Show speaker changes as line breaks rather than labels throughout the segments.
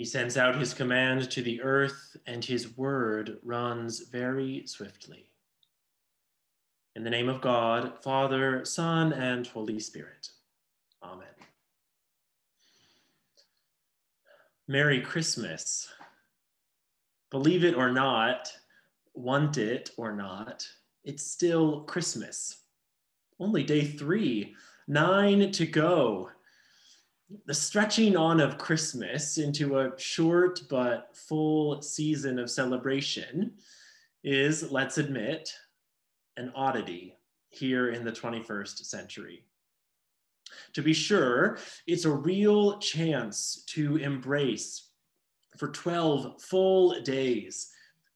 He sends out his command to the earth, and his word runs very swiftly. In the name of God, Father, Son, and Holy Spirit. Amen. Merry Christmas. Believe it or not, want it or not, it's still Christmas. Only day three, nine to go. The stretching on of Christmas into a short but full season of celebration is, let's admit, an oddity here in the 21st century. To be sure, it's a real chance to embrace for 12 full days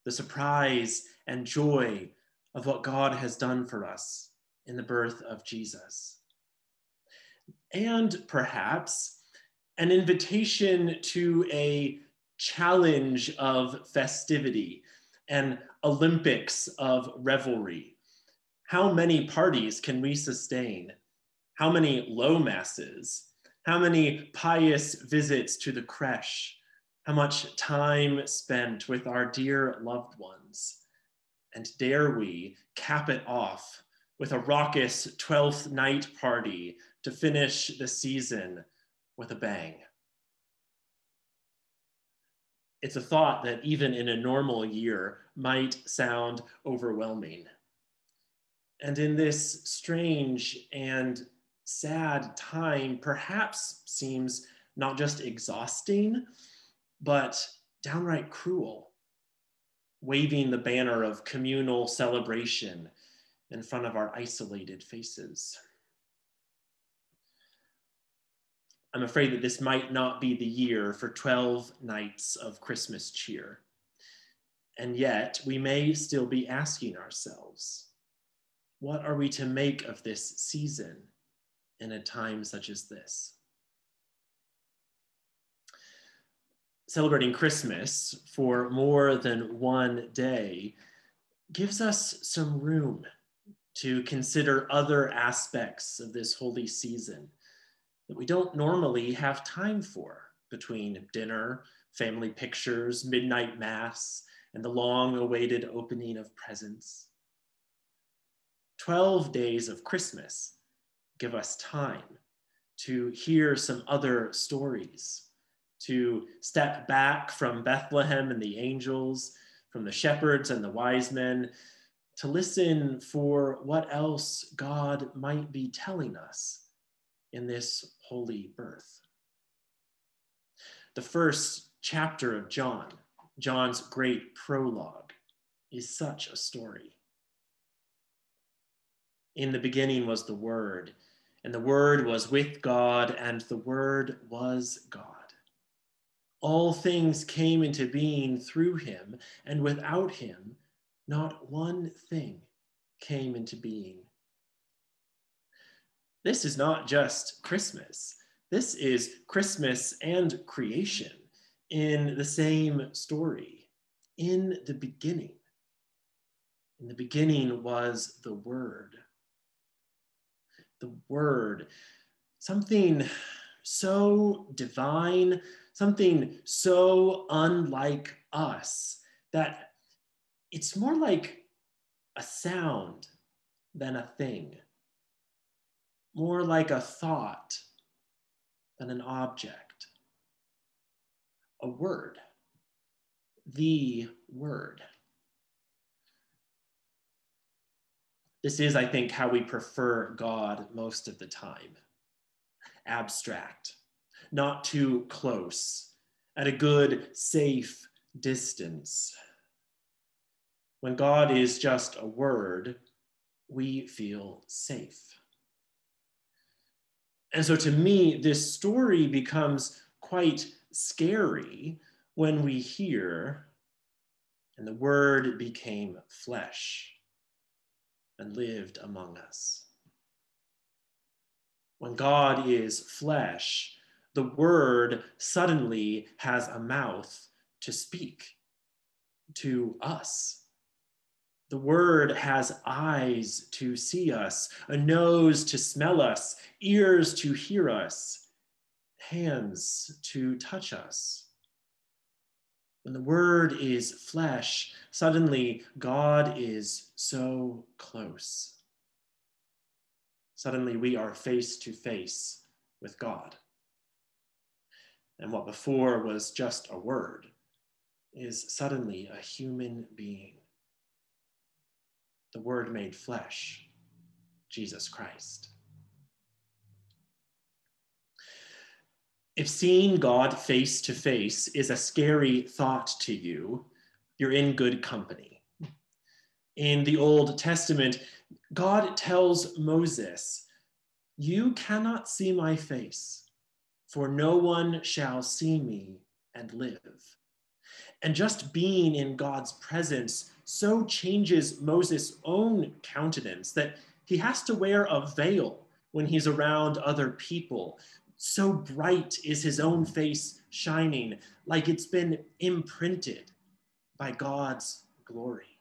the surprise and joy of what God has done for us in the birth of Jesus. And perhaps an invitation to a challenge of festivity, an Olympics of revelry. How many parties can we sustain? How many low masses? How many pious visits to the creche? How much time spent with our dear loved ones? And dare we cap it off with a raucous 12th night party to finish the season with a bang? It's a thought that even in a normal year might sound overwhelming. And in this strange and sad time perhaps seems not just exhausting, but downright cruel, waving the banner of communal celebration in front of our isolated faces. I'm afraid that this might not be the year for 12 nights of Christmas cheer. And yet, we may still be asking ourselves, what are we to make of this season? in a time such as this. Celebrating Christmas for more than one day gives us some room to consider other aspects of this holy season that we don't normally have time for between dinner, family pictures, midnight mass, and the long awaited opening of presents. 12 days of Christmas give us time to hear some other stories, to step back from Bethlehem and the angels, from the shepherds and the wise men, to listen for what else God might be telling us in this holy birth. The first chapter of John, John's great prologue, is such a story. In the beginning was the Word, and the Word was with God, and the Word was God. All things came into being through him, and without him, not one thing came into being. This is not just Christmas, this is Christmas and creation in the same story. In the beginning, in the beginning was the Word. The word, something so divine, something so unlike us that it's more like a sound than a thing, more like a thought than an object, a word, the word. This is, I think, how we prefer God most of the time abstract, not too close, at a good, safe distance. When God is just a word, we feel safe. And so to me, this story becomes quite scary when we hear, and the word became flesh and lived among us. When God is flesh, the word suddenly has a mouth to speak to us. The word has eyes to see us, a nose to smell us, ears to hear us, hands to touch us, When the word is flesh, suddenly God is so close. Suddenly we are face to face with God. And what before was just a word is suddenly a human being. The word made flesh, Jesus Christ. If seeing God face to face is a scary thought to you, you're in good company. In the Old Testament, God tells Moses, You cannot see my face, for no one shall see me and live. And just being in God's presence so changes Moses' own countenance that he has to wear a veil when he's around other people so bright is his own face shining, like it's been imprinted by God's glory.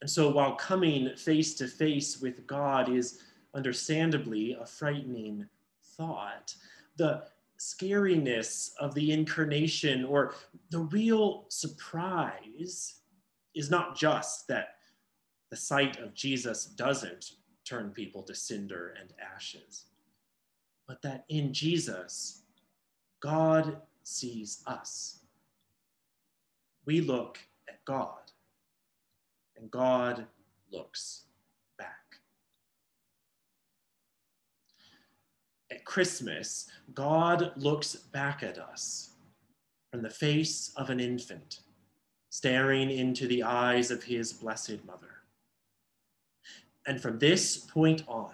And so, while coming face to face with God is understandably a frightening thought, the scariness of the incarnation or the real surprise is not just that the sight of Jesus doesn't turn people to cinder and ashes, but that in Jesus, God sees us. We look at God, and God looks back. At Christmas, God looks back at us from the face of an infant, staring into the eyes of his blessed mother. And from this point on,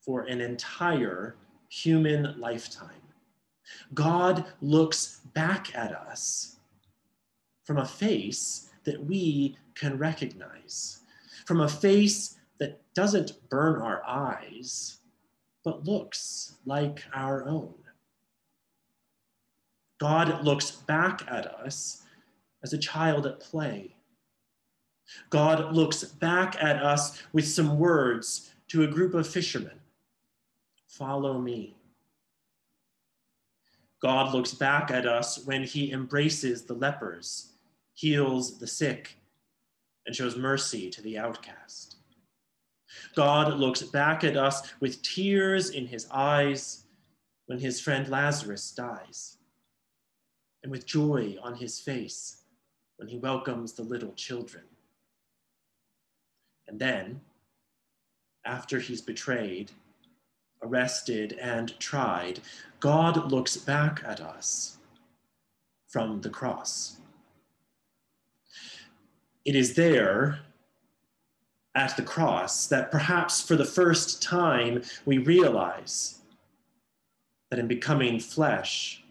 for an entire human lifetime, God looks back at us from a face that we can recognize, from a face that doesn't burn our eyes, but looks like our own. God looks back at us as a child at play God looks back at us with some words to a group of fishermen Follow me. God looks back at us when he embraces the lepers, heals the sick, and shows mercy to the outcast. God looks back at us with tears in his eyes when his friend Lazarus dies, and with joy on his face when he welcomes the little children. And then, after he's betrayed, arrested, and tried, God looks back at us from the cross. It is there at the cross that perhaps for the first time we realize that in becoming flesh,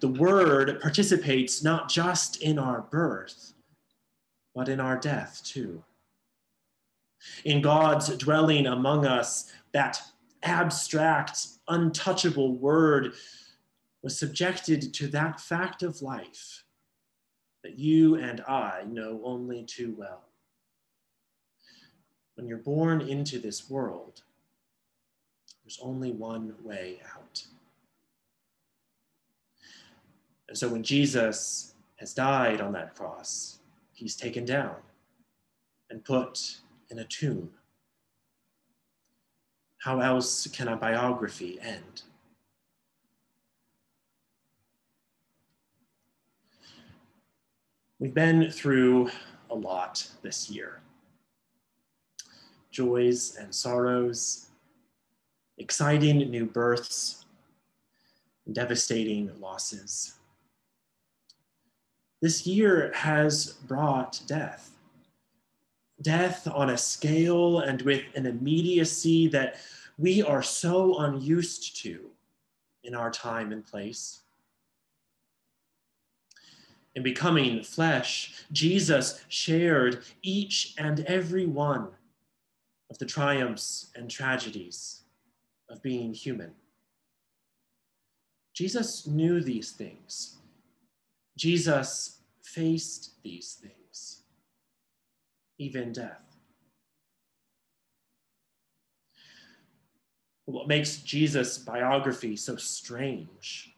the Word participates not just in our birth, but in our death too in God's dwelling among us, that abstract, untouchable word was subjected to that fact of life that you and I know only too well. When you're born into this world, there's only one way out. And so when Jesus has died on that cross, he's taken down and put in a tomb. How else can a biography end? We've been through a lot this year joys and sorrows, exciting new births, devastating losses. This year has brought death death on a scale and with an immediacy that we are so unused to in our time and place. In becoming flesh, Jesus shared each and every one of the triumphs and tragedies of being human. Jesus knew these things. Jesus faced these things even death. What makes Jesus' biography so strange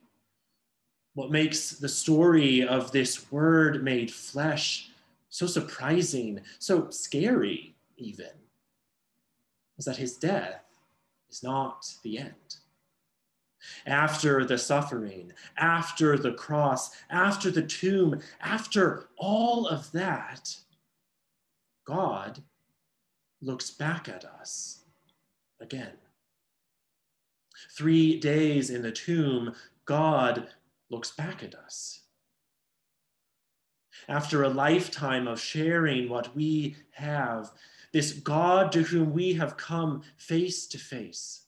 What makes the story of this word made flesh so surprising, so scary, even, is that his death is not the end. After the suffering, after the cross, after the tomb, after all of that, God looks back at us again. Three days in the tomb, God looks back at us. After a lifetime of sharing what we have, this God to whom we have come face to face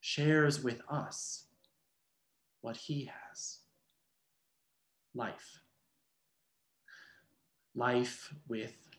shares with us what he has life. Life with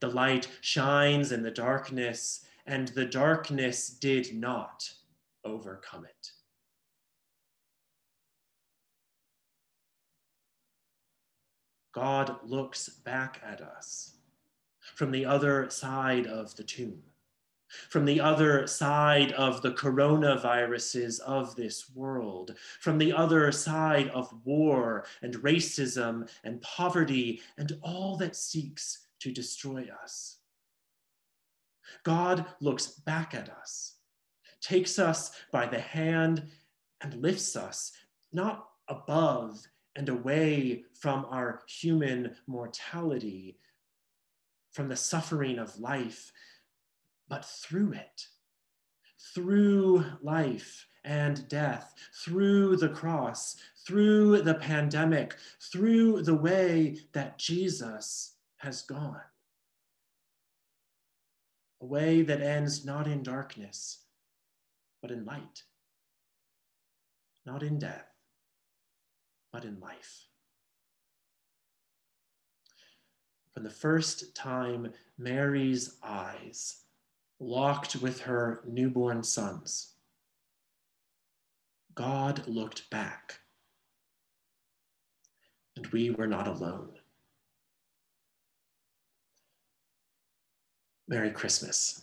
The light shines in the darkness, and the darkness did not overcome it. God looks back at us from the other side of the tomb, from the other side of the coronaviruses of this world, from the other side of war and racism and poverty and all that seeks to destroy us. God looks back at us, takes us by the hand, and lifts us not above and away from our human mortality, from the suffering of life, but through it, through life and death, through the cross, through the pandemic, through the way that Jesus has gone. A way that ends not in darkness, but in light, not in death but in life. From the first time, Mary's eyes locked with her newborn sons. God looked back, and we were not alone. Merry Christmas.